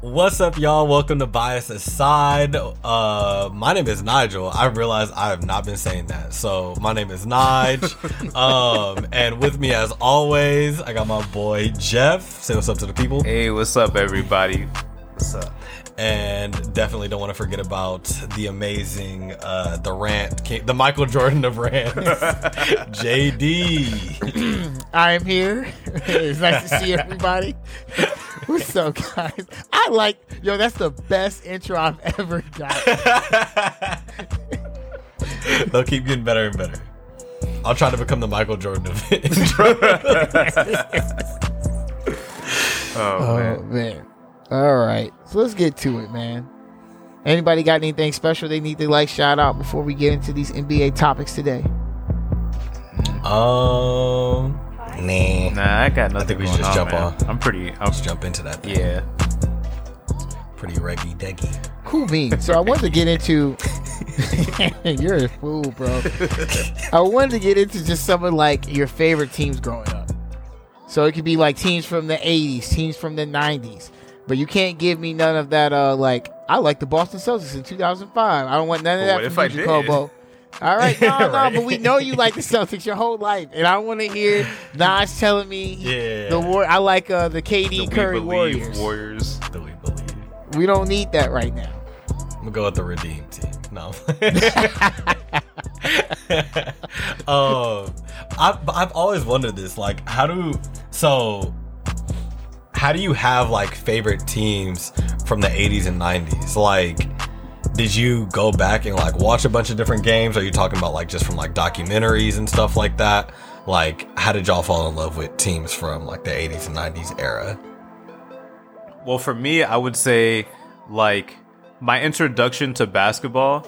What's up, y'all? Welcome to Bias Aside. Uh, my name is Nigel. I realize I have not been saying that. So, my name is Nige. um, and with me, as always, I got my boy Jeff. Say what's up to the people. Hey, what's up, everybody? What's up? And definitely don't want to forget about the amazing, uh, the rant, king, the Michael Jordan of rants, JD. I'm here. it's nice to see everybody. What's up, guys? I like, yo, that's the best intro I've ever got. They'll keep getting better and better. I'll try to become the Michael Jordan of intro. Oh, Oh, man. man. All right. So let's get to it, man. Anybody got anything special they need to like shout out before we get into these NBA topics today? um, nah. Nah, I got nothing. I think we should just on, jump man. on. I'm pretty. I'm, Let's jump into that. Thing. yeah. Pretty reggy deggy. Cool beans. So I wanted to get into. You're a fool, bro. I wanted to get into just some of like your favorite teams growing up. So it could be like teams from the '80s, teams from the '90s, but you can't give me none of that. Uh, like I like the Boston Celtics in 2005. I don't want none of Well, that what from if you, I Jacobo. All right, no, no, but we know you like the Celtics your whole life, and I want to hear Nas telling me Yeah. the war. I like uh, the KD The Curry Warriors. Warriors. Do we believe? We don't need that right now. I'm gonna go with the redeem team. No. um, I've I've always wondered this. Like, how do so? How do you have like favorite teams from the 80s and 90s? Like, did you go back and like watch a bunch of different games? Are you talking about like just from like documentaries and stuff like that? Like, how did y'all fall in love with teams from like the 80s and 90s era? Well, for me, I would say like my introduction to basketball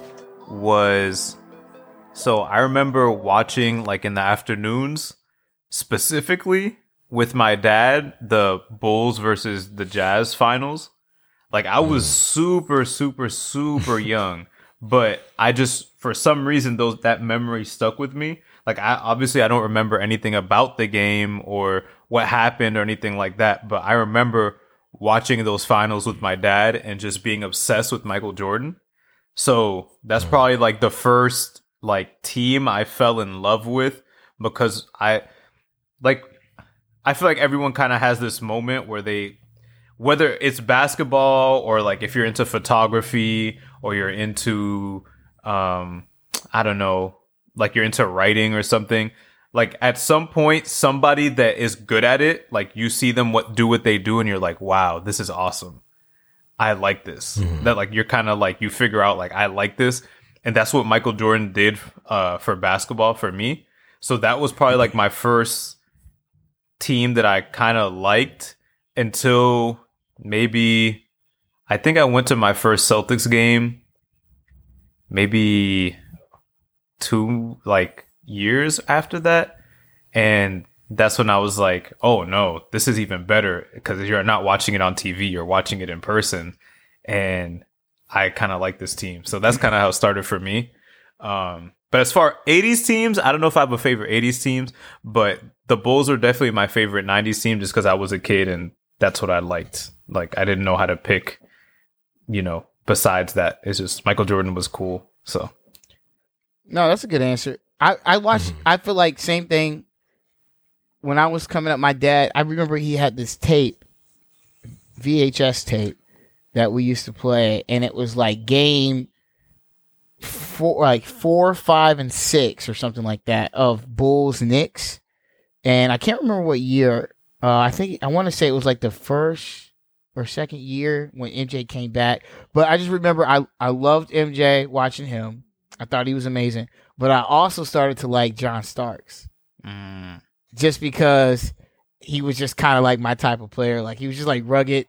was so I remember watching like in the afternoons specifically with my dad the Bulls versus the Jazz finals. Like I was mm. super super super young, but I just for some reason those that memory stuck with me. Like I obviously I don't remember anything about the game or what happened or anything like that, but I remember watching those finals with my dad and just being obsessed with Michael Jordan. So that's mm. probably like the first like team I fell in love with because I like I feel like everyone kind of has this moment where they whether it's basketball or like if you're into photography or you're into um I don't know, like you're into writing or something, like at some point somebody that is good at it, like you see them what do what they do and you're like, "Wow, this is awesome." I like this. That like you're kind of like you figure out like I like this, and that's what Michael Jordan did uh, for basketball for me. So that was probably like my first team that I kind of liked until maybe I think I went to my first Celtics game maybe two like years after that and that's when I was like, oh no, this is even better because you're not watching it on TV, you're watching it in person. And I kind of like this team. So that's kind of how it started for me. Um, but as far 80s teams, I don't know if I have a favorite 80s teams, but the Bulls are definitely my favorite 90s team just because I was a kid and that's what I liked. Like I didn't know how to pick, you know, besides that. It's just Michael Jordan was cool. So No, that's a good answer. I I watched. Mm-hmm. I feel like same thing. When I was coming up, my dad. I remember he had this tape, VHS tape, that we used to play, and it was like game four, like four, five, and six, or something like that of Bulls Knicks, and I can't remember what year. Uh, I think I want to say it was like the first or second year when MJ came back. But I just remember I I loved MJ watching him. I thought he was amazing. But I also started to like John Starks just because he was just kind of like my type of player. Like he was just like rugged,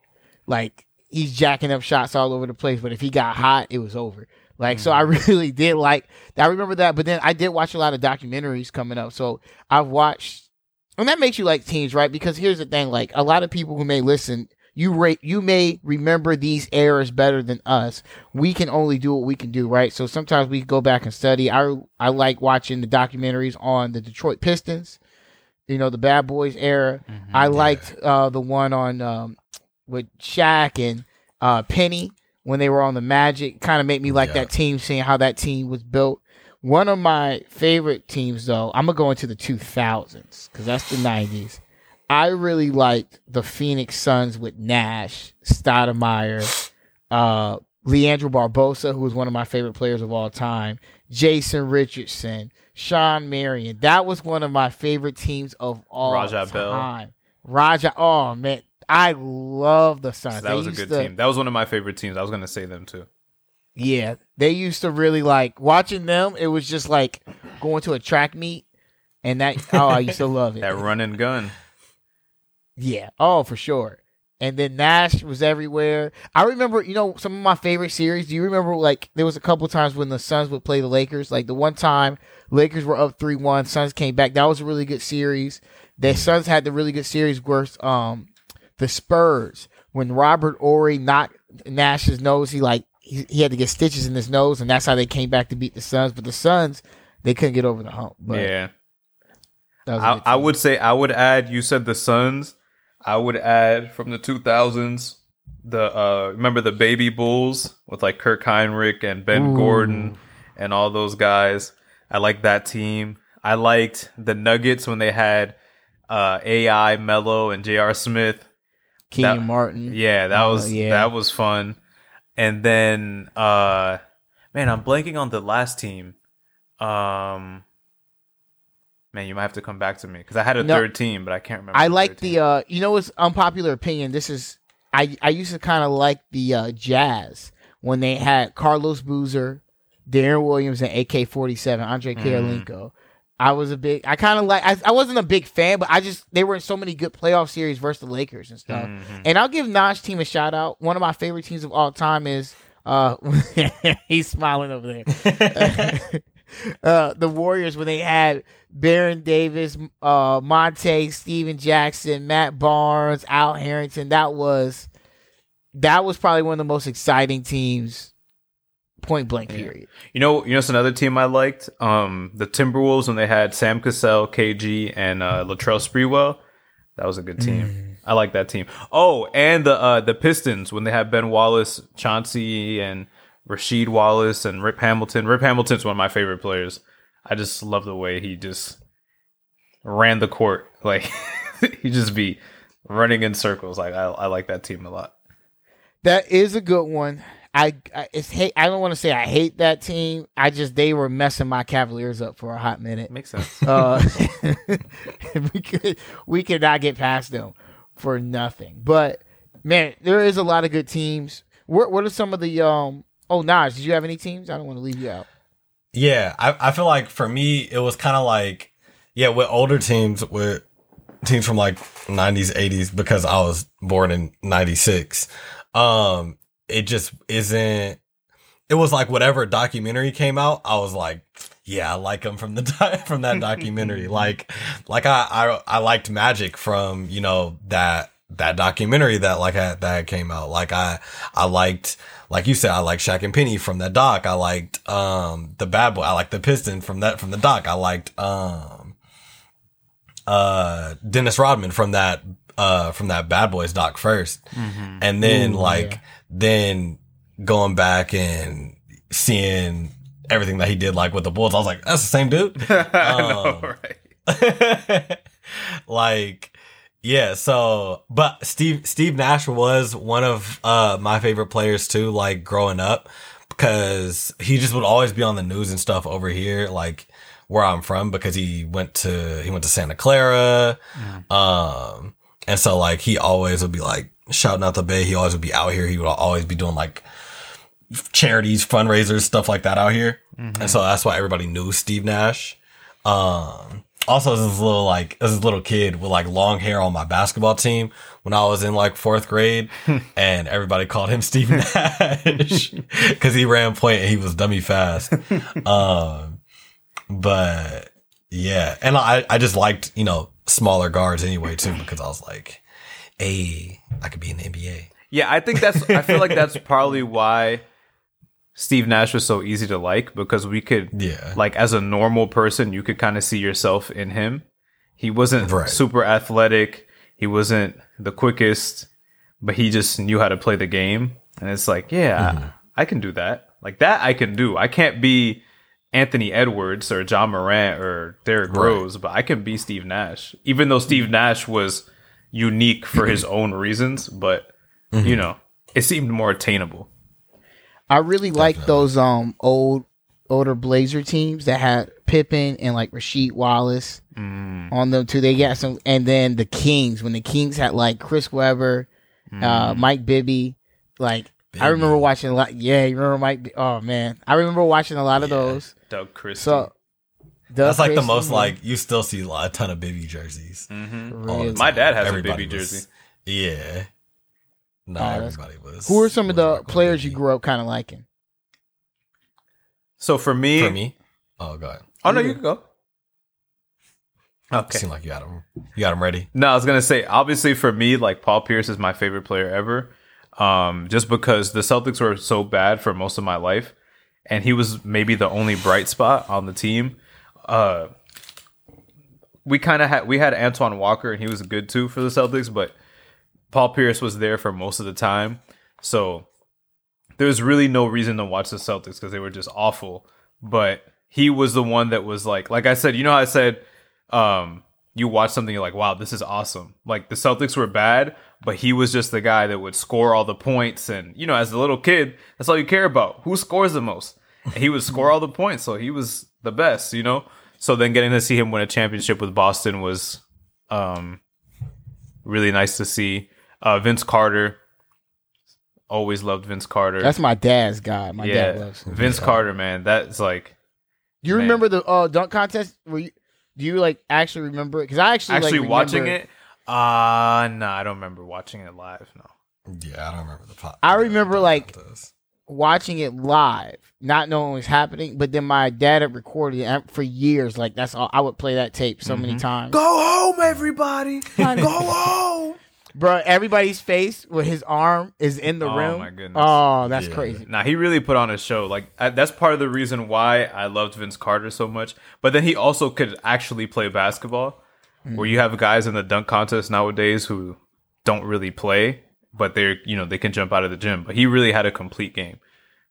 like he's jacking up shots all over the place. But if he got hot, it was over. Like so, I really did like. I remember that. But then I did watch a lot of documentaries coming up. So I've watched, and that makes you like teams, right? Because here's the thing: like a lot of people who may listen. You rate, you may remember these eras better than us. We can only do what we can do, right? So sometimes we go back and study. I I like watching the documentaries on the Detroit Pistons you know the Bad Boys era. I liked uh, the one on um, with Shaq and uh, Penny when they were on the Magic. Kind of made me like Yeah. that team, seeing how that team was built. One of my favorite teams, though, I'm gonna go into the 2000s because that's the 90s. I really liked the Phoenix Suns with Nash, Stoudemire, uh, Leandro Barbosa, who was one of my favorite players of all time, Jason Richardson, Shawn Marion. That was one of my favorite teams of all Raja Bell. time. Raja, oh man, I love the Suns. So that They was a good to- team. That was one of my favorite teams. I was gonna say them too. Yeah, they used to really like watching them. It was just like going to a track meet, and that oh, I used to love it. That run and gun. Yeah. Oh, for sure. And then Nash was everywhere. I remember, you know, some of my favorite series. Do you remember, like, there was a couple times when the Suns would play the Lakers? Like, the one time Lakers were up 3 1, Suns came back. That was a really good series. The Suns had the really good series versus um, the Spurs. When Robert Horry knocked Nash's nose, he, like, he, he had to get stitches in his nose, and that's how they came back to beat the Suns. But the Suns, they couldn't get over the hump. But yeah. that was a I, I would say I would add. You said the Suns. I would add from the 2000s. The uh, remember the Baby Bulls with like Kirk Hinrich and Ben Ooh. Gordon and all those guys. I like that team. I liked the Nuggets when they had uh, AI, Melo, and J.R. Smith. That- Martin. Yeah, that Oh, was yeah. that was fun. And then uh man, I'm blanking on the last team. Um Man, you might have to come back to me because I had a No. third team, but I can't remember. I the like the uh you know it's unpopular opinion. This is I I used to kind of like the uh Jazz when they had Carlos Boozer, Deron Williams, and AK forty seven, Andre Mm. I was a big I kind of like I, I wasn't a big fan, but I just they were in so many good playoff series versus the Lakers and stuff. Mhm. And I'll give Naj team a shout out. One of my favorite teams of all time is uh he's smiling over there. uh the Warriors when they had Baron Davis, uh Monta, Stephen Jackson, Matt Barnes, Al Harrington. That was that was probably one of the most exciting teams point blank period. You know, you know, it's another team I liked. Um, the Timberwolves when they had Sam Cassell, KG, and uh, Latrell Sprewell. That was a good team. Mm. I like that team. Oh, and the uh, the Pistons when they had Ben Wallace, Chauncey, and Rasheed Wallace and Rip Hamilton. Rip Hamilton's one of my favorite players. I just love the way he just ran the court. Like he just be running in circles. Like I, I like that team a lot. That is a good one. I, I it's hate. I don't want to say I hate that team. I just they were messing my Cavaliers up for a hot minute. Makes sense. Uh, we could we could not get past them for nothing. But man, there is a lot of good teams. What what are some of the um? Oh, Naj, did you have any teams? I don't want to leave you out. Yeah, I, I feel like for me it was kind of like yeah with older teams with teams from like 90s 80s because I was born in 96 um it just isn't it was like whatever documentary came out I was like yeah I like them from the di- from that documentary. Like like I, I I liked Magic from you know that that documentary that like I, that came out. Like I I liked like you said I liked Shaq and Penny from that doc. I liked um the Bad Boy. I liked the Piston from that from the doc. I liked um uh Dennis Rodman from that uh from that Bad Boys doc 1st Mhm. and then Ooh, like yeah. Then going back and seeing everything that he did like with the Bulls I was like that's the same dude I know, Um, right? like yeah so but steve steve nash was one of uh my favorite players too like growing up because he just would always be on the news and stuff over here like where i'm from because he went to he went to santa clara um and so like he always would be like shouting out the bay. He always would be out here. He would always be doing like charities fundraisers stuff like that out here. And so that's why everybody knew steve nash. Um, also, as this little like as this little kid with like long hair on my basketball team when I was in like fourth grade, and everybody called him Steve Nash because he ran point and he was dummy fast. um, but yeah, and I I just liked you know smaller guards anyway too because I was like, hey, I could be in the NBA. Yeah, I think that's. I feel like that's probably why Steve Nash was so easy to like because we could, Yeah, like, as a normal person, you could kind of see yourself in him. He wasn't Right. super athletic. He wasn't the quickest, but he just knew how to play the game. and it's like, yeah, I mm-hmm. can do that. Like that, I can do. I can't be Anthony Edwards or John Morant or Derrick Right. Rose, but I can be Steve Nash. Even though Steve Nash was unique for his own reasons, but you know, it seemed more attainable. I really like those um old older Blazer teams that had Pippen and like Rasheed Wallace Mm. on them too. They got some, and then the Kings when the Kings had like Chris Webber, Mm. uh, Mike Bibby. Like I remember watching a lot. Yeah, you remember Mike? Oh man, I remember watching a lot of Yeah. those. Doug Christie. So That's like the most yeah. like you still see a ton of Bibby jerseys. Mhm. Really. My dad has a Everybody Bibby was- jersey. Yeah. No, that's- everybody was. Who are some of the rocking players you grew up kind of liking? So for me, For me? Oh, god, ahead. oh no, you can go. Okay. Seemed like you got him. You got him ready. No, I was gonna say obviously for me, like Paul Pierce is my favorite player ever. Um, just because the Celtics were so bad for most of my life, and he was maybe the only bright spot on the team. Uh, we kind of had we had Antoine Walker, and he was good too for the Celtics, but Paul Pierce was there for most of the time, so there's really no reason to watch the Celtics because they were just awful. But he was the one that was like, like I said, you know, I said, um, you watch something, you're like, wow, this is awesome. Like the Celtics were bad, but he was just the guy that would score all the points, and you know, as a little kid, that's all you care about. Who scores the most? And he would score all the points, so he was the best, you know. So then getting to see him win a championship with Boston was um, really nice to see. Uh, Vince Carter, always loved Vince Carter. That's my dad's guy. My yeah, dad loves. him. Vince Carter, man. That's like Do you Man. remember the uh, dunk contest? Were you? Do you like actually remember it? Because I actually actually like, watching remember- it. Uh no, I don't remember watching it live. No. Yeah, I don't remember the pop. I remember, like- contest. Watching it live, not knowing what was happening. But then my dad had recorded it for years. Like that's all I would play that tape so many mm-hmm. times. Go home, everybody. Go home. Bro, everybody's face with his arm is in the oh, room. Oh, my goodness. Oh, that's Yeah. crazy. Nah, he really put on a show. Like I, that's part of the reason why I loved Vince Carter so much. But then he also could actually play basketball. Where mm-hmm. you have guys in the dunk contest nowadays who don't really play, but they're you know they can jump out of the gym. But he really had a complete game,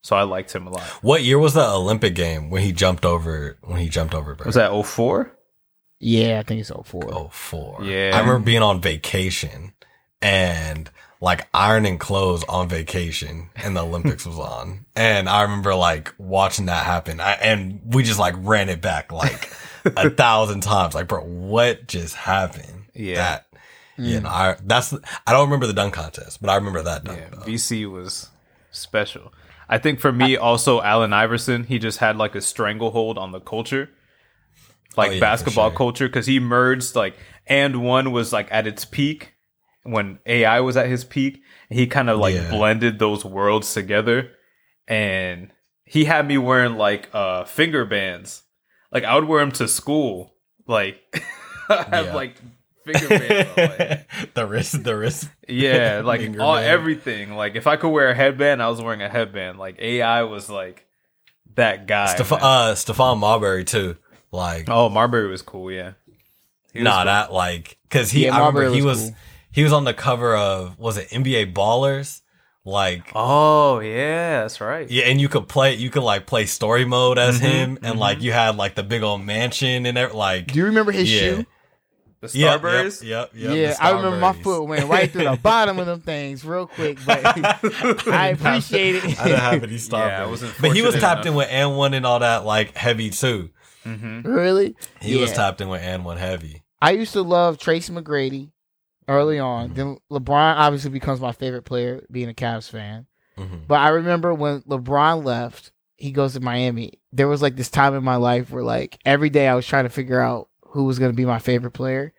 so I liked him a lot. What year was the Olympic game when he jumped over when he jumped over Bird? Was that 04? Yeah, I think it's 04. oh four. Yeah. I remember being on vacation and like ironing clothes on vacation and the Olympics was on. And I remember like watching that happen. I, and we just like ran it back like a thousand times. Like, bro, what just happened? Yeah. That you know, I that's I don't remember the dunk contest, but I remember that dunk. Yeah. VC was special. I think for me, also Allen Iverson, he just had like a stranglehold on the culture, like Oh, yeah, basketball sure. culture, because he merged like and one was like at its peak when AI was at his peak. And he kind of like Yeah. blended those worlds together, and he had me wearing like uh finger bands. Like I would wear them to school, like I have Yeah. like finger bands. on, like, the wrist, the wrist. yeah, like all band. everything. Like if I could wear a headband, I was wearing a headband. Like AI was like that guy. Steph- man. uh, Stephon Marbury too. Like, oh, Marbury was cool. Yeah, He nah, cool. that like because he. Yeah, I remember Marbury he was was cool. he was on the cover of was it NBA Ballers? Like, Oh yeah, that's right. yeah, and you could play, you could like play story mode as Mhm, him, and like you had like the big old mansion and everything. Like, Do you remember his yeah, shoe? The Yep, Starbury. Yep, yep, yep, yeah, I remember my foot went right through the bottom of them things real quick, but I appreciate it. I didn't have any Starburys. Yeah, but he was fortunate tapped enough. in with and one and all that like heavy too. Mm-hmm. really? He was Yeah. tapped in with and one heavy. I used to love Tracy McGrady early on. Then LeBron obviously becomes my favorite player, being a Cavs fan. Mhm. But I remember when LeBron left, he goes to Miami. There was like this time in my life where like every day I was trying to figure out who was going to be my favorite player.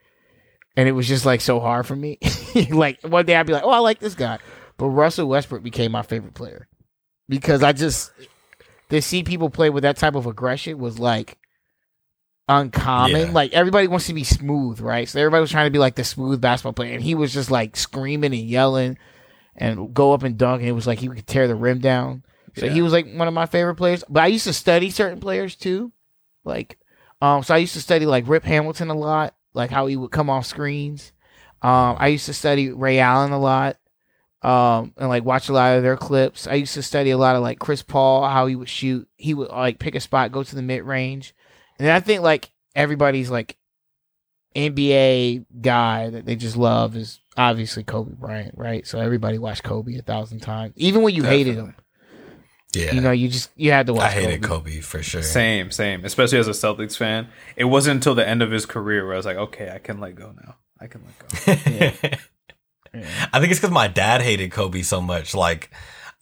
And it was just like so hard for me. like one day I'd be like, "Oh, I like this guy." But Russell Westbrook became my favorite player. Because I just to see people play with that type of aggression was like uncommon. Yeah. Like everybody wants to be smooth, right? So everybody was trying to be like the smooth basketball player, and he was just like screaming and yelling and go up and dunk, and it was like he could tear the rim down. So Yeah. he was like one of my favorite players. But I used to study certain players too, like um. So I used to study like Rip Hamilton a lot, like how he would come off screens. Um, I used to study Ray Allen a lot. um, and like watch a lot of their clips. I used to study a lot of like Chris Paul, how he would shoot. He would like pick a spot, go to the mid range, and I think like everybody's like NBA guy that they just love is obviously Kobe Bryant, right? So everybody watched Kobe a thousand times, even when you hated him. Yeah. You know, you just you had to watch. I hated Kobe. Kobe for sure. Same, same. Especially as a Celtics fan, it wasn't until the end of his career where I was like, okay, I can let go now. I can let go. I think it's because my dad hated Kobe so much. Like,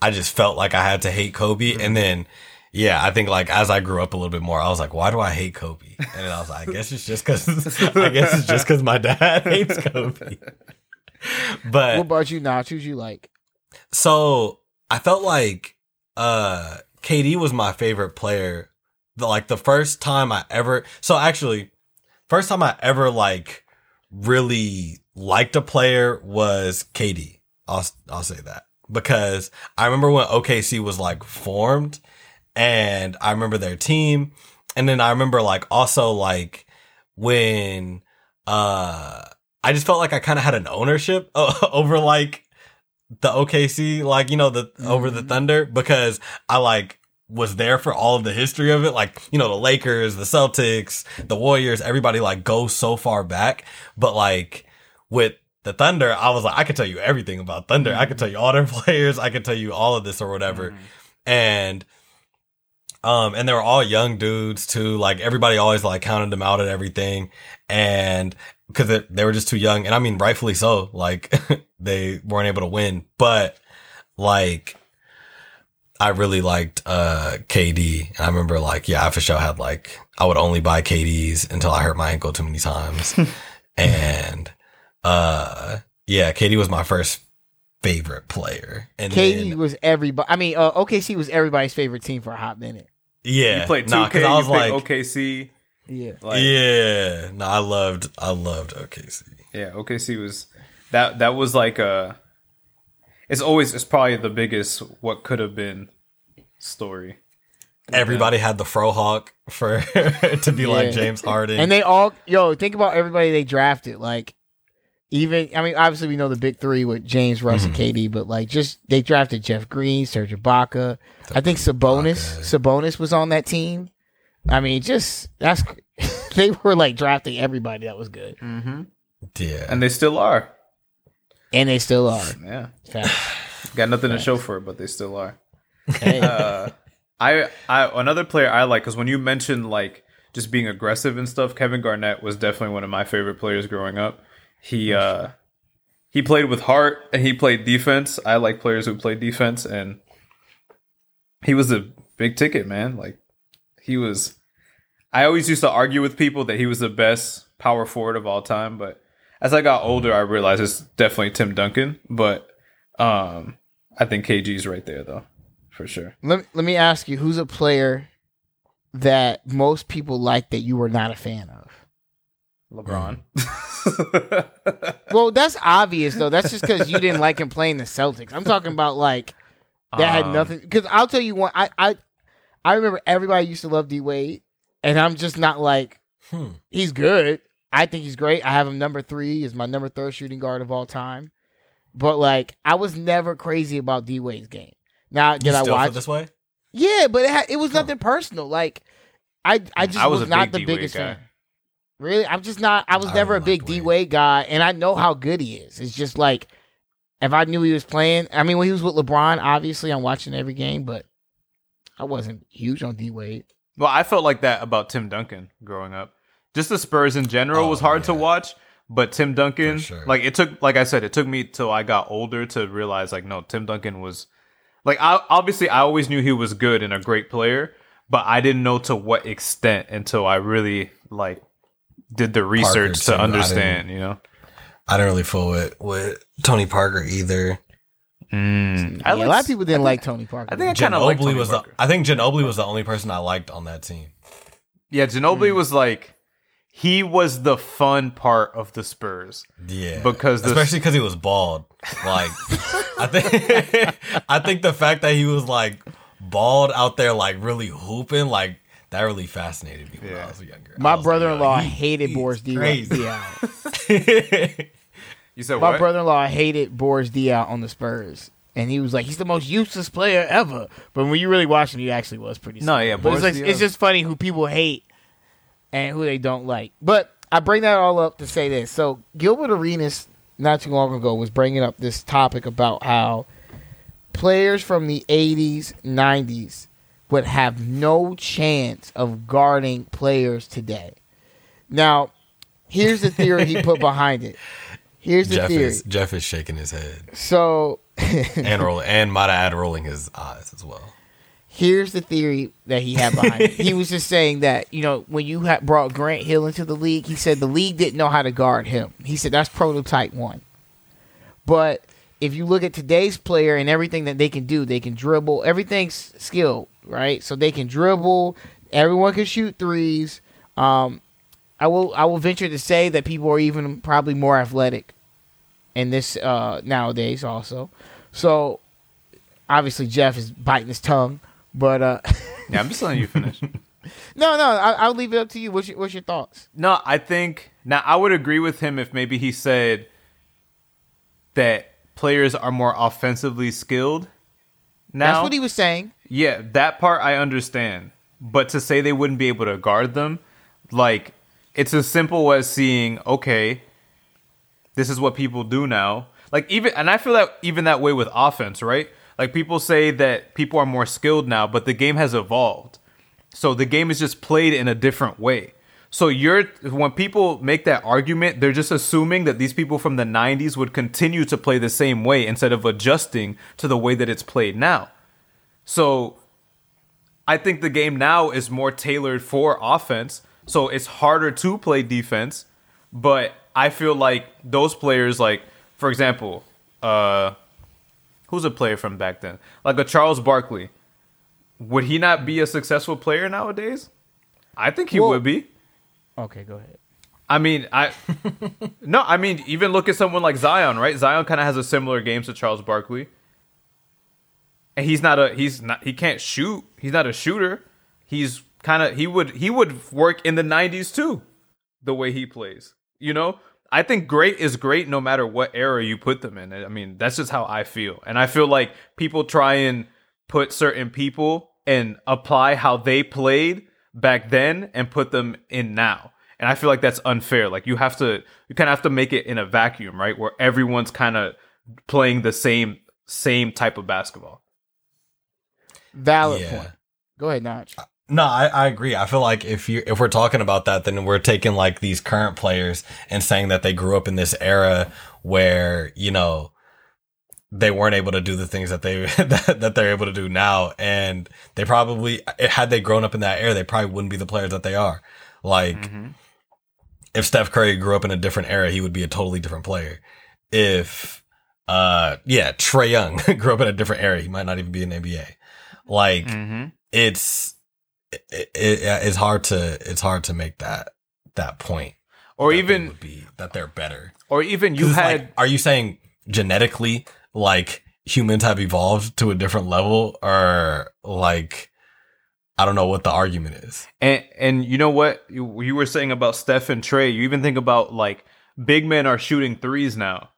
I just felt like I had to hate Kobe. Mm-hmm. And then, yeah, I think like as I grew up a little bit more, I was like, why do I hate Kobe? And then I was like, I guess it's just because, I guess it's just because my dad hates Kobe. But What about you, Nach? Who's you like? so I felt like uh KD was my favorite player. The, like the first time I ever so actually first time I ever like really liked a player was KD. I'll I'll say that. Because I remember when OKC was like formed and I remember their team and then I remember like also like when uh I just felt like I kind of had an ownership over like the OKC, like you know the over the mm-hmm. Thunder because I like was there for all of the history of it. Like you know the Lakers, the Celtics, the Warriors, everybody like goes so far back. But like with the Thunder, I was like I could tell you everything about Thunder. I could mm-hmm. tell you all their players. I could tell you all of this or whatever. Mm-hmm. And um, and they were all young dudes too. Like everybody always like counted them out at everything, and because they, they were just too young. And I mean, rightfully so. Like they weren't able to win, but like I really liked uh KD. And I remember like yeah, I for sure had like I would only buy KDs until I hurt my ankle too many times, and uh yeah, KD was my first favorite player. And KD then- was everybody. I mean, uh, OKC was everybody's favorite team for a hot minute. yeah, You played 2K, nah, 'cause I was you played like, OKC. Yeah. Like, yeah, no, I loved, I loved OKC. Yeah, OKC was that that was like a it's always it's probably the biggest what could have been story. Everybody had the Frohawk for to be like James Harden. And they all, yo, think about everybody they drafted. Like, even, I mean, obviously we know the big three with James, Russ, and Mm-hmm. KD, but like, just they drafted Jeff Green, Serge Ibaka. I think Sabonis, Sabonis was on that team. I mean, just that's they were like drafting everybody that was good, Mm-hmm. yeah, And they still are. and they still are. Yeah. Facts. Got nothing to show for it, but they still are. Hey, Uh I I another player I like cuz when you mentioned like just being aggressive and stuff, Kevin Garnett was definitely one of my favorite players growing up. He uh he played with heart and he played defense. I like players who play defense and he was a big ticket, man. Like he was I always used to argue with people that he was the best power forward of all time, but as I got older I realized it's definitely Tim Duncan, but um I think KG's right there though, for sure. let let me ask you, who's a player that most people like that you were not a fan of? LeBron. Well, that's obvious though. That's just because you didn't like him playing the Celtics. I'm talking about like that had Um, nothing. Because I'll tell you one. I I I remember everybody used to love D Wade, and I'm just not like Hmm. he's good. I think he's great. I have him number three is my number third shooting guard of all time. But like, I was never crazy about D Wade's game. Now did I watch? this way? Yeah, but it, had, it was nothing personal. Like, I I just I was was, not the D-Wade biggest guy. fan. Really, I'm just not. I was I never a big D. Wade guy, and I know how good he is. It's just like if I knew he was playing. I mean, when he was with LeBron, obviously I'm watching every game, but I wasn't huge on D Wade. Well, I felt like that about Tim Duncan growing up. Just the Spurs in general Oh, was hard to watch, but Tim Duncan, sure. like it took, like I said, it took me till I got older to realize, like, no, Tim Duncan was, like, I obviously I always knew he was good and a great player, but I didn't know to what extent until I really like did the research. I to understand. You know, I didn't really fool with with Tony Parker either. Mm. Yeah, a lot of people didn't like Tony Parker. I think I kind of like Tony was the, I think Ginobili was the only person I liked on that team. yeah. Ginobili was like. He was the fun part of the Spurs. Yeah, Because the- especially because he was bald. Like, I think I think the fact that he was like bald out there, like really hooping, like that really fascinated me when Yeah. I was younger. My brother-in-law yo, he- hated Boris Diaw crazy. Yeah, You said My what? brother-in-law hated Boris Diaw on the Spurs, and he was like, "He's the most useless player ever." But when you really watch him, he actually was pretty. No, solid. yeah, but it's, like, Diaw- it's just funny who people hate and who they don't like. But I bring that all up to say this. So Gilbert Arenas, not too long ago, was bringing up this topic about how players from the '80s, '90s would have no chance of guarding players today. Now, here's the theory he put behind it. Here's the Jeff theory. is Jeff is shaking his head So and rolling and might add rolling his eyes as well. here's the theory that he had behind it. He was just saying that, you know, when you had brought Grant Hill into the league, he said the league didn't know how to guard him. He said that's prototype one. But if you look at today's player and everything that they can do, they can dribble, everything's skill, right? So they can dribble, everyone can shoot threes. Um, I will I will venture to say that people are even probably more athletic in this uh, nowadays also. So obviously Jeff is biting his tongue, but uh, Yeah, I'm just letting you finish. no, no, I, I'll leave it up to you. What's your, what's your thoughts? No, I think now I would agree with him if maybe he said that players are more offensively skilled. Now, That's what he was saying. yeah, that part I understand. But to say they wouldn't be able to guard them, like it's as simple as seeing, okay, this is what people do now. Like even and I feel that even that way with offense, right? Like people say that people are more skilled now, but the game has evolved. So the game is just played in a different way. So you're when people make that argument, they're just assuming that these people from the 90s would continue to play the same way instead of adjusting to the way that it's played now. So I think the game now is more tailored for offense, so it's harder to play defense. But I feel like those players, like for example, uh, who's a player from back then, like a Charles Barkley, would he not be a successful player nowadays? I think he Well- would be. Okay, go ahead. I mean, I no, I mean, even look at someone like Zion, right? Zion kind of has a similar game to Charles Barkley, and he's not a he's not he can't shoot. He's not a shooter. He's kind of he would he would work in the '90s too, the way he plays. You know, I think great is great no matter what era you put them in. I mean, that's just how I feel, and I feel like people try and put certain people and apply how they played back then and put them in now. And I feel like that's unfair. Like you have to you kind of have to make it in a vacuum, right? Where everyone's kind of playing the same same type of basketball. Valid Yeah. point. Go ahead, Notch. No, I, I agree. I feel like if you if we're talking about that, then we're taking like these current players and saying that they grew up in this era where you know they weren't able to do the things that they that, that they're able to do now, and they probably had they grown up in that era, they probably wouldn't be the players that they are. Like if Steph Curry grew up in a different era, he would be a totally different player. If uh yeah, Trae Young grew up in a different era, he might not even be in the NBA. Like Mm-hmm. it's it, it, it's hard to it's hard to make that that point Or that even be that they're better or even you had like, are you saying genetically like humans have evolved to a different level or like i don't know what the argument is And and you know what you, you were saying about Steph and Trae. You even think about like big men are shooting threes now.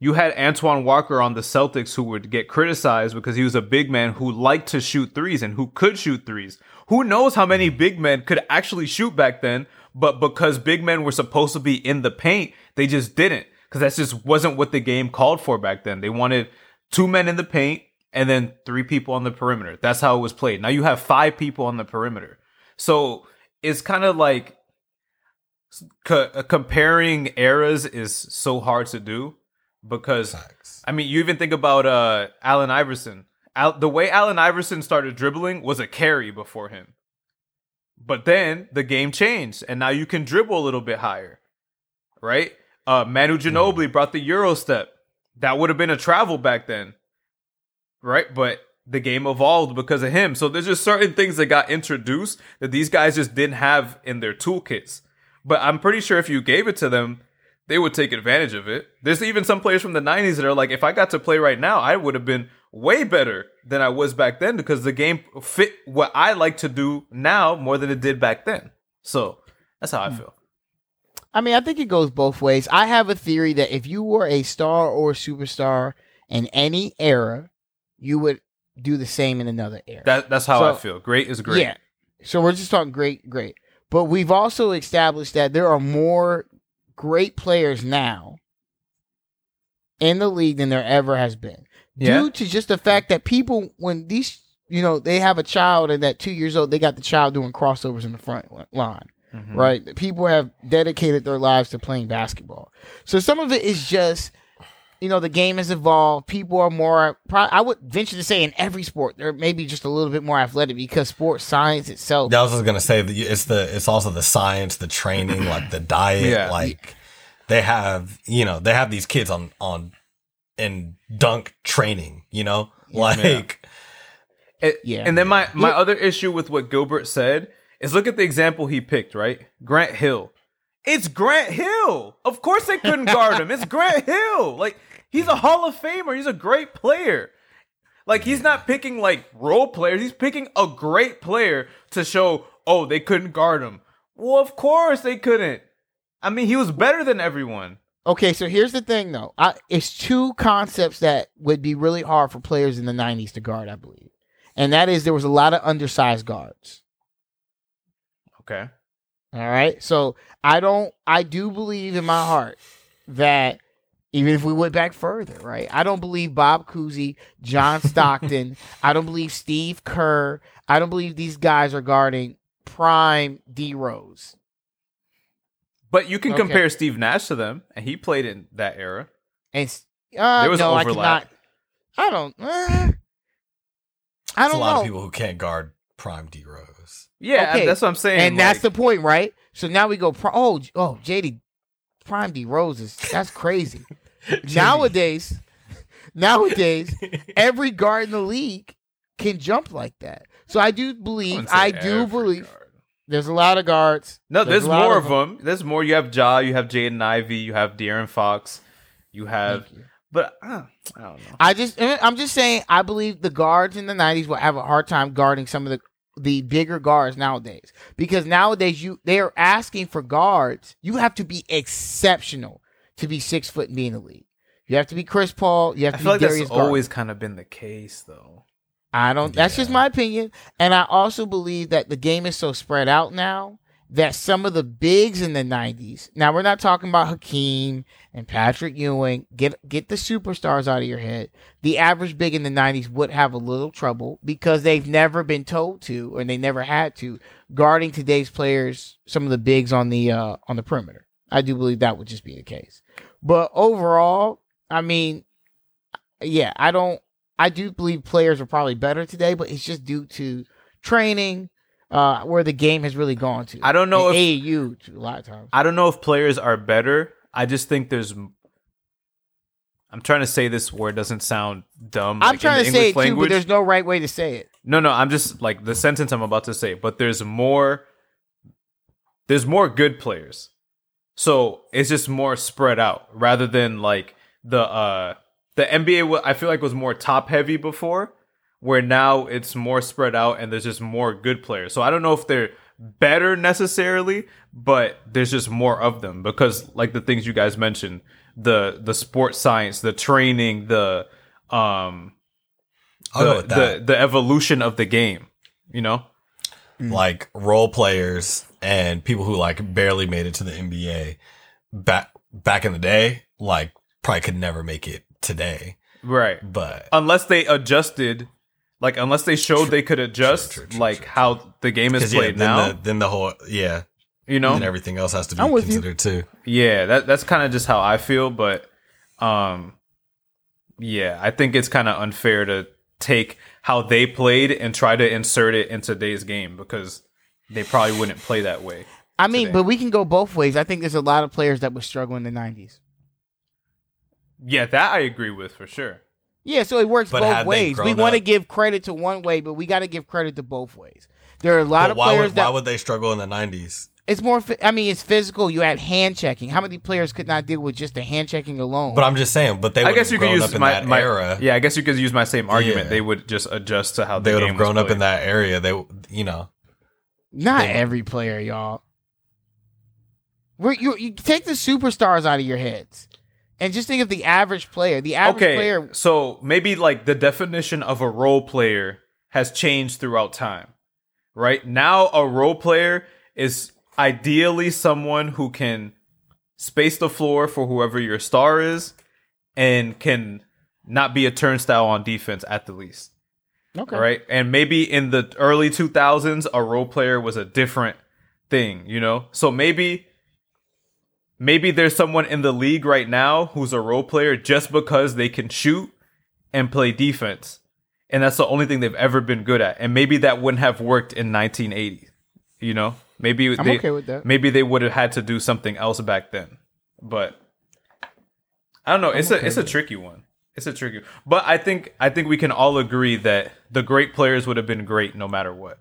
You had Antoine Walker on the Celtics who would get criticized because he was a big man who liked to shoot threes and who could shoot threes. Who knows how many big men could actually shoot back then, but because big men were supposed to be in the paint, they just didn't because that just wasn't what the game called for back then. They wanted two men in the paint and then three people on the perimeter. That's how it was played. Now you have five people on the perimeter. So it's kind of like co- comparing eras is so hard to do because Facts. I mean, you even think about uh Allen Iverson. Al- the way Allen Iverson started dribbling was a carry before him. But then the game changed and now you can dribble a little bit higher. Right? Uh Manu Ginobili brought the Euro step. That would have been a travel back then. Right? But the game evolved because of him. So there's just certain things that got introduced that these guys just didn't have in their toolkits. But I'm pretty sure if you gave it to them, they would take advantage of it. There's even some players from the 90s that are like, if I got to play right now, I would have been way better than I was back then because the game fit what I like to do now more than it did back then. So that's how I hmm. feel. I mean, I think it goes both ways. I have a theory that if you were a star or a superstar in any era, you would do the same in another era. That that's how So- I feel. Great is great. Yeah. So we're just talking great, great. But we've also established that there are more great players now in the league than there ever has been. Yeah. Due to just the fact that people, when these, you know, they have a child and that two years old, they got the child doing crossovers in the front line Mhm. right? People have dedicated their lives to playing basketball. So some of it is just, you know, the game has evolved. People are more, I would venture to say in every sport, they're maybe just a little bit more athletic because sports science itself. I was just gonna say that it's the it's also the science, the training, like the diet. Yeah. Like they have, you know, they have these kids on on in dunk training. You know, like It- Yeah. And then my my Yeah. other issue with what Gilbert said is look at the example he picked, right? Grant Hill. It's Grant Hill. Of course they couldn't guard him. It's Grant Hill. Like he's a Hall of Famer. He's a great player. Like he's not picking like role players. He's picking a great player to show, oh, they couldn't guard him. Well, of course they couldn't. I mean, he was better than everyone. Okay, so here's the thing though. I, it's two concepts that would be really hard for players in the 90s to guard, I believe. And that is there was a lot of undersized guards. Okay. All right. So I don't, I do believe in my heart that even if we went back further, right? I don't believe Bob Cousy, John Stockton, I don't believe Steve Kerr, I don't believe these guys are guarding prime D Rose. But you can Okay. compare Steve Nash to them, and he played in that era. And uh, There was no, I overlap. cannot. I don't. Uh, I there's a don't lot know. of people who can't guard prime D Rose. Yeah, Okay. that's what I'm saying. and that's the point, right? So now we go. Pro- oh, J- oh, JD, prime D roses. that's crazy. nowadays, nowadays, every guard in the league can jump like that. So I do believe, wouldn't I do believe, guard. there's a lot of guards. No, there's, lot more of them. There's more. You have Ja, you have Jaden Ivey, you have De'Aaron Fox, you have. You. But uh, I don't know. I just, I'm just saying, I believe the guards in the '90s will have a hard time guarding some of the the bigger guards nowadays because nowadays you they are asking for guards. You have to be exceptional to be six foot and be in the league. You have to be Chris Paul. You have I to feel be like Darius that's Garland. always kind of been the case, though. I don't. That's just my opinion, and I also believe that the game is so spread out now that some of the bigs in the '90s. Now we're not talking about Hakeem and Patrick Ewing. Get get the superstars out of your head. The average big in the '90s would have a little trouble because they've never been told to, or they never had to, guarding today's players. Some of the bigs on the uh, on the perimeter. I do believe that would just be the case. But overall, I mean, yeah, I don't. I do believe players are probably better today, but it's just due to training, uh, where the game has really gone to. I don't know And if AAU a lot of times. I don't know if players are better. I just think there's. I'm trying to say this word doesn't sound dumb. I'm like, trying in to the say English it too, but there's no right way to say it. No, no, I'm just like the sentence I'm about to say, but there's more there's more good players. So it's just more spread out rather than like the uh the NBA I feel like was more top heavy before where now it's more spread out and there's just more good players. So I don't know if they're better necessarily, but there's just more of them because like the things you guys mentioned, the the sports science, the training, the um I'll go the, with that. the the evolution of the game. You know, like role players and people who like barely made it to the NBA back back in the day, like probably could never make it today. right? But Unless they adjusted, like unless they showed they could adjust, true, true, like true, how the game is 'cause, yeah, played then now. the, then the whole yeah, you know, and everything else has to be I'm you. considered too. yeah, that that's kind of just how I feel. But um, yeah, I think it's kind of unfair to take how they played and try to insert it in today's game because they probably wouldn't play that way. I mean, today. but we can go both ways. I think there's a lot of players that would struggle in the '90s. Yeah, that I agree with for sure. Yeah, so it works But both ways. We want to give credit to one way, but we got to give credit to both ways. There are a lot But of why players would that why would they struggle in the nineties? it's more. I mean, it's physical. You had hand checking. How many players could not deal with just the hand checking alone? But I'm just saying, but they I would guess have you could use my, my era. Yeah, I guess you could use my same argument. Yeah. They would just adjust to how the They would game have grown was up in that area. They, you know, not they- every player, y'all. We're, you you take the superstars out of your heads, and just think of the average player. The average okay, player. so maybe like the definition of a role player has changed throughout time. Right now, a role player is ideally someone who can space the floor for whoever your star is, and can not be a turnstile on defense at the least. Okay. Right, and maybe in the early 2000s, a role player was a different thing. You know, so maybe maybe there's someone in the league right now who's a role player just because they can shoot and play defense. And that's the only thing they've ever been good at. And maybe that wouldn't have worked in 1980. You know, maybe I'm they, okay with that. Maybe they would have had to do something else back then. But I don't know. It's okay a it's a with it. tricky one. It's a tricky. But I think I think we can all agree that the great players would have been great no matter what.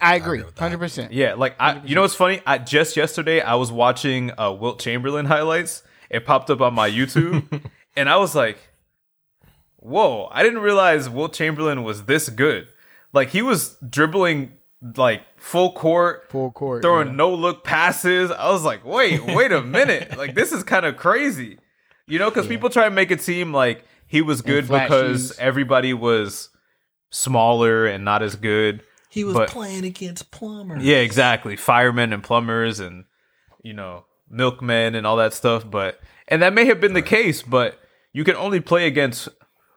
I agree, agree with that. hundred percent. Yeah, like I, you know what's funny? I just yesterday I was watching uh, Wilt Chamberlain highlights. It popped up on my YouTube, and I was like, "Whoa!" I didn't realize Wilt Chamberlain was this good. Like he was dribbling like full court, Full court. throwing yeah. no look passes. I was like, "Wait, wait a minute! like this is kind of crazy." You know, because people try to make it seem like he was good because shoes. everybody was smaller and not as good. He was But- playing against plumbers. Yeah, exactly. Firemen and plumbers and you know, milkmen and all that stuff, but and that may have been the case, but you can only play against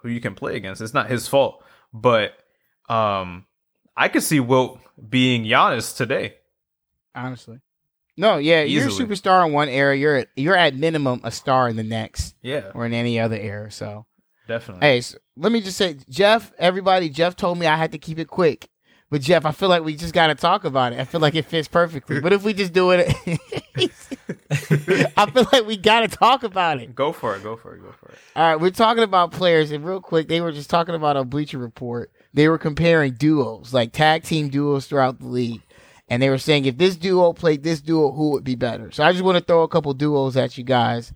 who you can play against. It's not his fault. But um I could see Wilt being Giannis today. honestly. No, yeah, you're a superstar in one era. You're at, you're at minimum a star in the next, Yeah, or in any other era. So, definitely. hey, so let me just say, Jeff, everybody, Jeff told me I had to keep it quick. But Jeff, I feel like we just got to talk about it. I feel like it fits perfectly. But if we just do it? I feel like we got to talk about it. Go for it, go for it, go for it. All right, we're talking about players, and real quick, they were just talking about a Bleacher Report. They were comparing duos, like tag team duos throughout the league, and they were saying if this duo played this duo, who would be better? So I just want to throw a couple duos at you guys,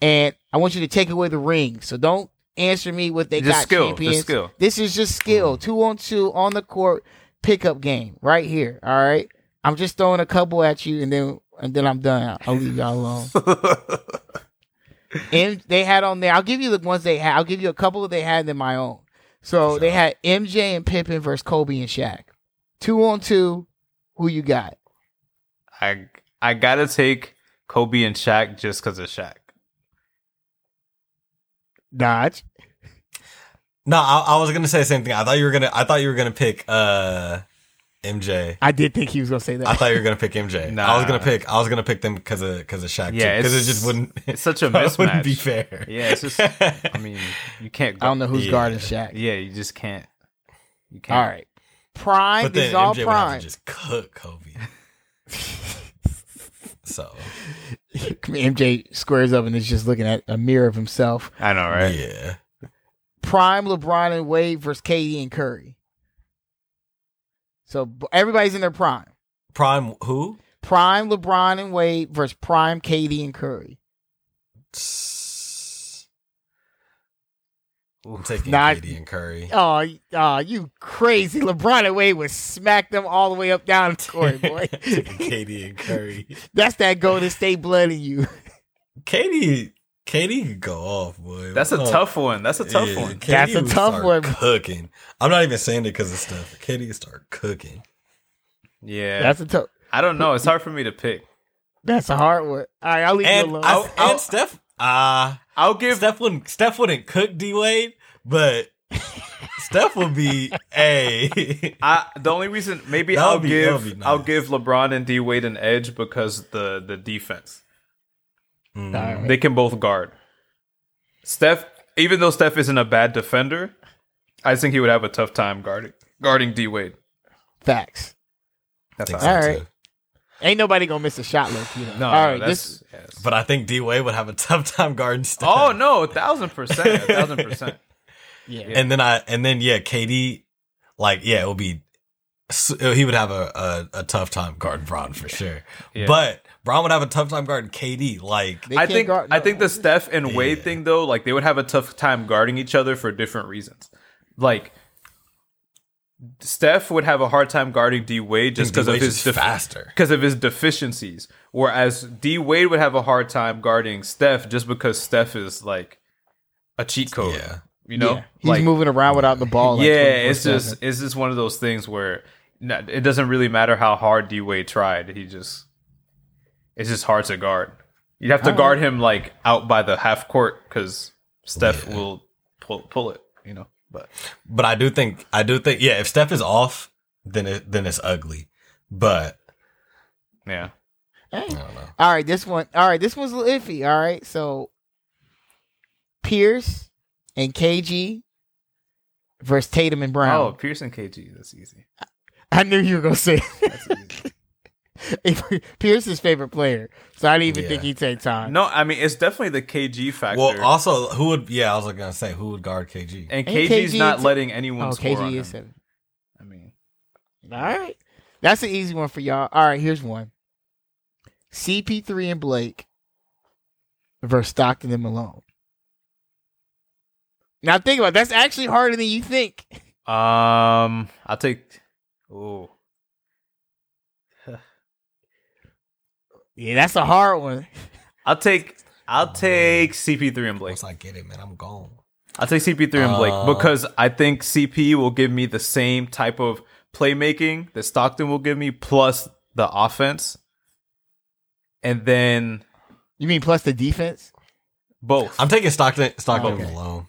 and I want you to take away the ring. So don't answer me with they Just got skill, just champions. skill. This is just skill, mm-hmm. two on two on the court pickup game right here. All right, I'm just throwing a couple at you, and then and then I'm done. I'll leave y'all alone. And they had on there. I'll give you the ones they had. I'll give you a couple of they had in my own. So they had MJ and Pippen versus Kobe and Shaq. Two on two. Who you got? I I gotta take Kobe and Shaq just because of Shaq. Dodge. No, I, I was gonna say the same thing. I thought you were gonna. I thought you were gonna pick uh MJ. I did think he was gonna say that. I thought you were gonna pick MJ. Nah. I was gonna pick. I was gonna pick them because of because of Shaq. Yeah, because it just wouldn't. it's such a it wouldn't be fair. Yeah, it's just I mean, you can't I don't know who's Yeah. guarding Shaq. Yeah, you just can't. You can't. All right. Prime. but then is all MJ would have prime. to just cook Kobe. so MJ squares up and is just looking at a mirror of himself. I know, right? yeah, Prime LeBron and Wade versus KD and Curry. So everybody's in their prime. prime who? Prime LeBron and Wade versus Prime KD and Curry. I'm taking Not- KD and Curry. Oh, oh, you crazy! LeBron and Wade would smack them all the way up down the court, boy. taking KD and Curry. That's that Golden State blood in you. KD, KD could go off, boy. That's a Oh, tough one. That's a tough yeah, one. KD That's a would tough start one. Cooking. I'm not even saying it because of stuff. KD would start cooking. Yeah. That's a tough. I don't know. It's hard for me to pick. That's a hard one. All right, I'll leave And, you alone. I, I'll- I'll- and Steph, uh, I'll give Steph wouldn't Steph wouldn't cook D Wade, but Steph would be a. I the only reason maybe That I'll be- give would be I'll give LeBron and D Wade an edge because the the defense. Mm. All right. They can both guard. Steph even though Steph isn't a bad defender, I think he would have a tough time guarding guarding D Wade. Facts. That's Think right. All right. too. Ain't nobody gonna miss a shot, look. You know. No, all no, that's, this yes. But I think D Wade would have a tough time guarding Steph. Oh no, a thousand percent. A thousand percent. yeah. And then I and then yeah, KD, like yeah, it would be. He would have a, a, a tough time guarding Bron for sure, Yeah. but Bron would have a tough time guarding KD. Like I think guard- I think the Steph and Wade Yeah. thing though, like they would have a tough time guarding each other for different reasons. Like Steph would have a hard time guarding D Wade just because of his def- faster. because of his deficiencies. Whereas D Wade would have a hard time guarding Steph just because Steph is like a cheat code. Yeah. You know, Yeah. He's like moving around without the ball. like, yeah, it's just it's just one of those things where it doesn't really matter how hard D Wade tried. He just it's just hard to guard. You'd have to Alright. guard him like out by the half court because Steph Yeah. will pull pull it. You know, but But I do think I do think yeah, if Steph is off, then it then it's ugly. But yeah. Hey. I don't know. All right, this one. All right, this one's a little iffy. All right, so Pierce and KG versus Tatum and Brown. Oh, Pierce and KG, that's easy. I knew you were gonna say That's easy. Pierce's favorite player, so I didn't even Yeah. think he'd take time. no, I mean it's definitely the KG factor. Well, also who would yeah, I was gonna say who would guard KG? and Ain't KG's KG not t- letting anyone oh, score on KG him. is seven. I mean, All right, that's an easy one for y'all. All right, here's one: CP3 and Blake versus Stockton and Malone. Now think about it, that's actually harder than you think. um, I'll take. Oh, Yeah, that's a hard one. I'll take. I'll take CP3 and Blake. Once I get it, man, I'm gone. I'll take CP3 and Blake Uh, because I think CP will give me the same type of playmaking that Stockton will give me, plus the offense, and then You mean plus the defense? both. I'm taking Stockton Stockton Okay. Malone.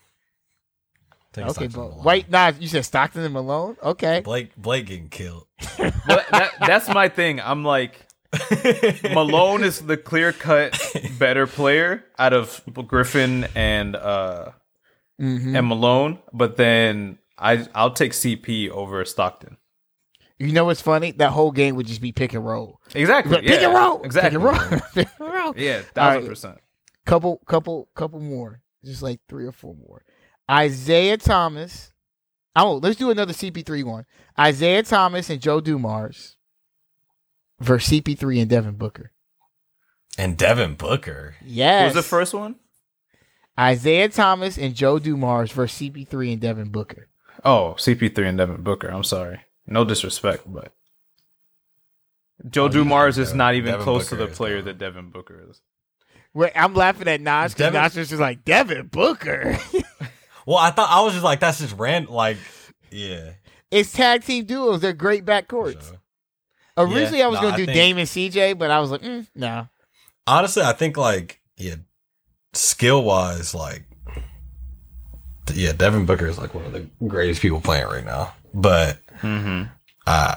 Taking Okay, Stockton but Malone. wait, nah, you said Stockton and Malone. Okay, Blake Blake getting killed. That, that's my thing. I'm like. Malone is the clear cut better player out of Griffin and uh hmm and Malone, but then I I'll take CP over Stockton. you know what's funny? That whole game would just be pick and roll. Exactly. Pick and roll. Exactly. Pick and roll. pick and roll. Yeah, thousand right. percent. Couple, couple, couple more. Just like three or four more. Isiah Thomas. Oh, let's do another CP3 one. Isiah Thomas and Joe Dumars versus CP3 and Devin Booker. and Devin Booker. Yes. What was the first one? Isiah Thomas and Joe Dumars versus CP3 and Devin Booker. Oh, CP3 and Devin Booker. I'm sorry. No disrespect, but Joe Oh, Dumars is Devin- not even Devin close to the player that Devin Booker is. Wait, I'm laughing at Nas because Devin- Nas was just like Devin Booker. Well, I thought I was just like that's just random. Like, yeah. it's tag team duos. They're great for backcourts. sure. Originally, I was no, gonna I do think- Dame and CJ, but I was like, mm, no. Honestly, I think like yeah, skill wise, like yeah, Devin Booker is like one of the greatest people playing right now. But Mm-hmm. uh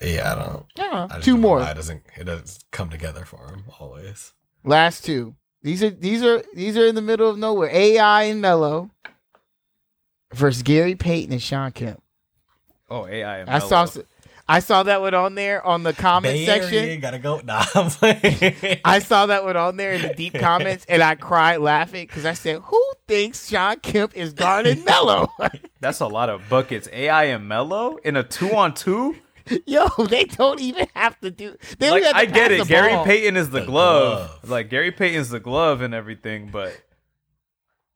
yeah, I don't. Yeah, I two don't more. It doesn't. It doesn't come together for him always. Last two. These are these are these are in the middle of nowhere. AI and Melo versus Gary Payton and Shawn Kemp. Oh, AI. And I saw Melo. I saw that one on there on the comment Bay section. Area, gotta go. Nah, I'm. I saw that one on there in the deep comments, and I cried laughing because I said, "Who thinks Shawn Kemp is guarding Melo?" That's a lot of buckets. AI and Melo in a two on two. Yo, they don't even have to do. They don't Like even have I get it. Gary ball. Payton is the, The glove. glove. Like Gary Payton's the glove and everything, but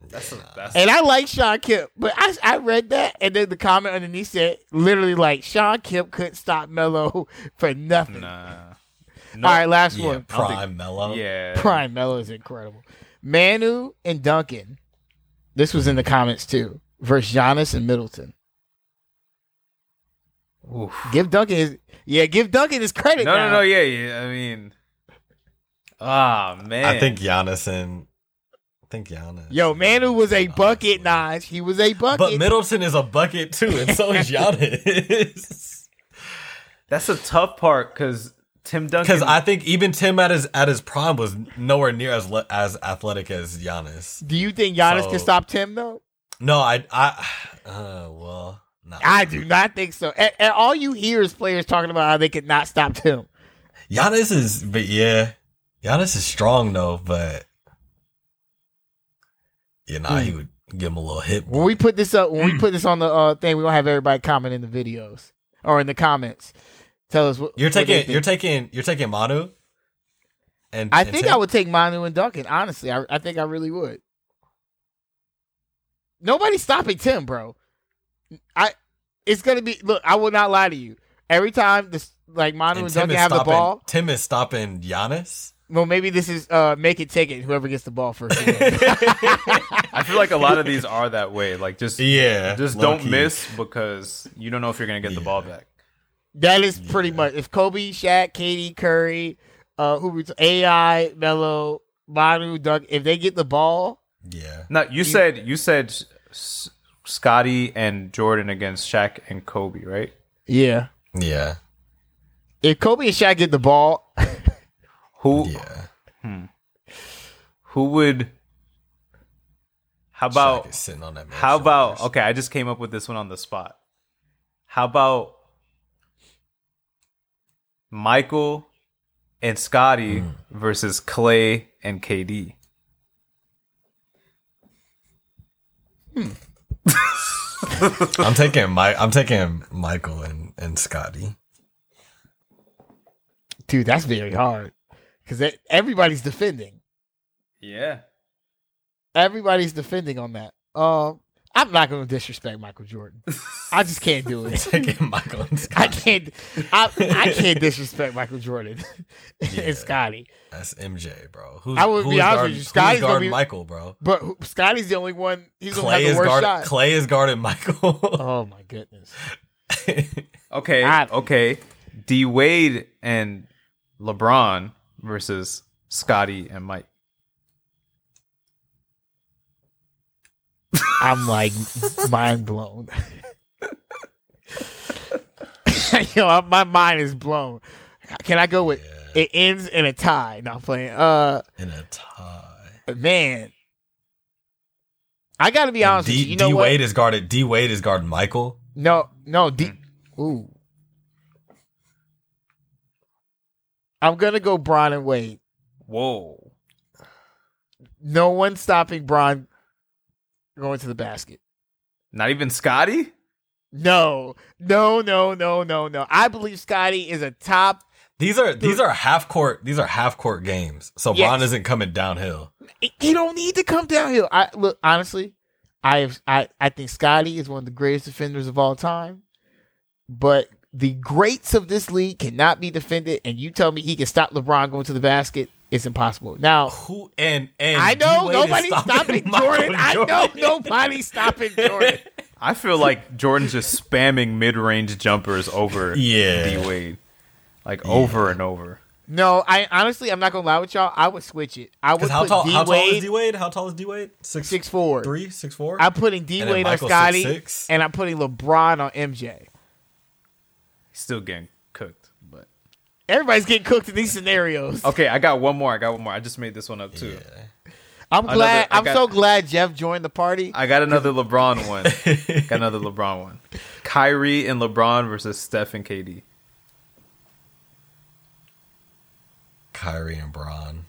that's a, that's And I like Shawn Kemp, but I, I read that, and then the comment underneath said literally like Shawn Kemp couldn't stop Melo for nothing. nah. All right, last yeah, one. prime Melo. Yeah. Prime Melo is incredible. Manu and Duncan. This was in the comments too. Versus Giannis and Middleton. Oof. Give Duncan his yeah. Give Duncan his credit. No, now. no, no. Yeah, yeah. I mean, ah man. I think Giannis and I think Giannis. Yo, Manu was a bucket, Honestly. Naj. He was a bucket. But Middleton is a bucket too, and so is Giannis. that's a tough part because Tim Duncan. Because I think even Tim at his at his prime was nowhere near as le- as athletic as Giannis. Do you think Giannis So- can stop Tim though? No, I I uh, well, no. I do not think so. And, and all you hear is players talking about how they could not stop Tim. Giannis is, but yeah, Giannis is strong though. But yeah, nah, he would give him a little hit. When we put this up, when we put this on the uh, thing, we're gonna have everybody comment in the videos or in the comments. Tell us what You're taking, think. you're taking, you're taking Manu. And I and think Tim? I would take Manu and Duncan. Honestly, I, I think I really would. Nobody's stopping Tim, bro. I it's gonna be. Look, I will not lie to you. Every time this like Manu and, And Duncan is have the ball, Tim is stopping Giannis. Well, maybe this is uh make it take it. Whoever gets the ball first. I feel like a lot of these are that way. Like just Yeah, just don't key. miss because you don't know if you're gonna get the ball back. that is pretty much if Kobe, Shaq, KD, Curry, uh, who we AI, Melo, Manu, Doug, if they get the ball, Yeah, No, you said you said S- Scotty and Jordan against Shaq and Kobe, right? yeah. yeah, If Kobe and Shaq get the ball, Who yeah. who would? How about Shaq sitting on that? How about shoulders. okay? I just came up with this one on the spot. How about Michael and Scotty Mm. versus Clay and KD? I'm taking Mike. I'm taking Michael and and Scotty. dude, that's very hard because everybody's defending. Yeah. Everybody's defending on that. Um, I'm not going to disrespect Michael Jordan. I just can't do it. taking Michael and I can't. I, I can't disrespect Michael Jordan Yeah. and Scotty. That's MJ, bro. Who's, I would be who's honest with you, who's Scotty's gonna guarding be- Michael, bro. But who- Scotty's the only one. He's going to Clay have is the worst guarding. shot. Clay is guarding Michael. Oh my goodness. Okay. I- okay. D Wade and LeBron versus Scotty and Mike. I'm like mind blown. Yo, my mind is blown. Can I go with it ends in a tie? Not playing. Uh, in a tie. man, I got to be honest with you. D, You D what? Wade is guarded. D Wade is guarding Michael. No, no. D- Ooh, I'm gonna go Bron and Wade. Whoa. No one stopping Bron going to the basket. Not even Scotty? No, no, no, no, no, no. I believe Scotty is a top. These are these are half court. These are half court games. So Yes. Bron isn't coming downhill. He- He don't need to come downhill. I look honestly. I have, I I think Scotty is one of the greatest defenders of all time, but the greats of this league cannot be defended. And you tell me he can stop LeBron going to the basket? It's impossible. Now Who and and I know D-Wade nobody's stopping Michael Jordan. I know nobody's stopping Jordan. I feel like Jordan's just spamming mid range jumpers over Yeah. D Wade. Like over and over. No, I honestly, I'm not gonna lie with y'all. I would switch it. I would Because how put tall? D How tall is D Wade? How tall is D Wade? Six six four. three, six four. I'm putting D And Wade on Michael Scotty, 6'6"? and I'm putting LeBron on MJ. He's still getting cooked. But Everybody's getting cooked in these scenarios. okay, I got one more. I got one more. I just made this one up too. I'm Another- glad. I I'm got- so glad Jeff joined the party. I got another LeBron one. got another LeBron one. Kyrie and LeBron versus Steph and KD. Kyrie and Bron.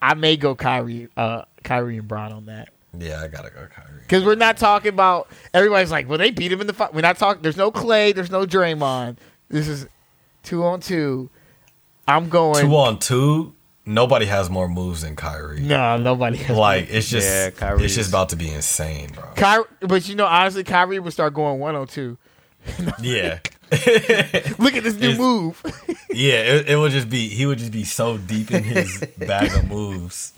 I may go Kyrie, uh, Kyrie and Bron on that Yeah, I gotta go Kyrie. because we're not talking about. Everybody's like, well, they beat him in the fight. We're not talking. There's no Clay. There's no Draymond. This is two on two. I'm going. Two on two. Nobody has more moves than Kyrie. no, nobody. Has Like it's just, Yeah, Kyrie it's just about to be insane, bro. Kyrie, but you know, honestly, Kyrie would start going one on two. Yeah, Look at this new It's- move. yeah. It, it would just be he would just be so deep in his bag of moves.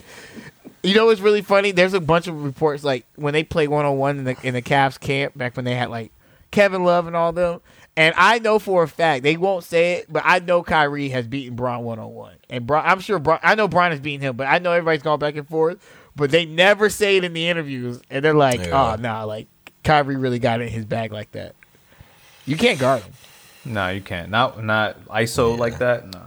You know what's really funny? There's a bunch of reports like when they play one on one in the in the Cavs camp back when they had like Kevin Love and all them. And I know for a fact they won't say it, but I know Kyrie has beaten Bron one on one, and Bron, I'm sure Bron, I know Bron has beaten him, but I know everybody's going back and forth, but they never say it in the interviews, and they're like, Yeah. "Oh, nah, like Kyrie really got it in his bag like that. You can't guard him." No, you can't. Not not ISO like that. No.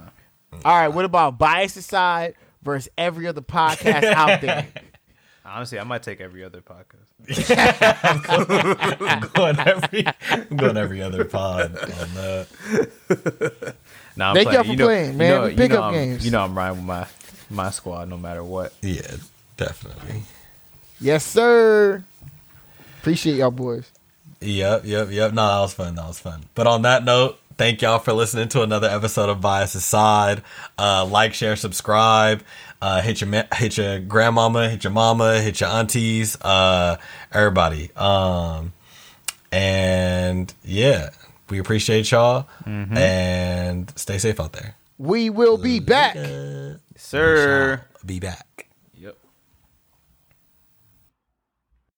All right, what about bias aside versus every other podcast out there? Honestly, I might take every other podcast. I'm going every, I'm going every other pod on that. Nah, I'm Thank playing. y'all for you know, playing, man. You know, We you pick know up I'm, games. You know I'm riding with my my squad no matter what. Yeah, definitely. yes, sir. Appreciate y'all boys. Yep, yep, yep. No, that was fun. That was fun. But on that note, thank y'all for listening to another episode of Bias Aside. Uh, like, share, subscribe. Uh, hit your hit your grandmama, hit your mama, hit your aunties, uh, everybody. Um, and And yeah, we appreciate y'all and stay safe out there. We will be back. Sir. Be back.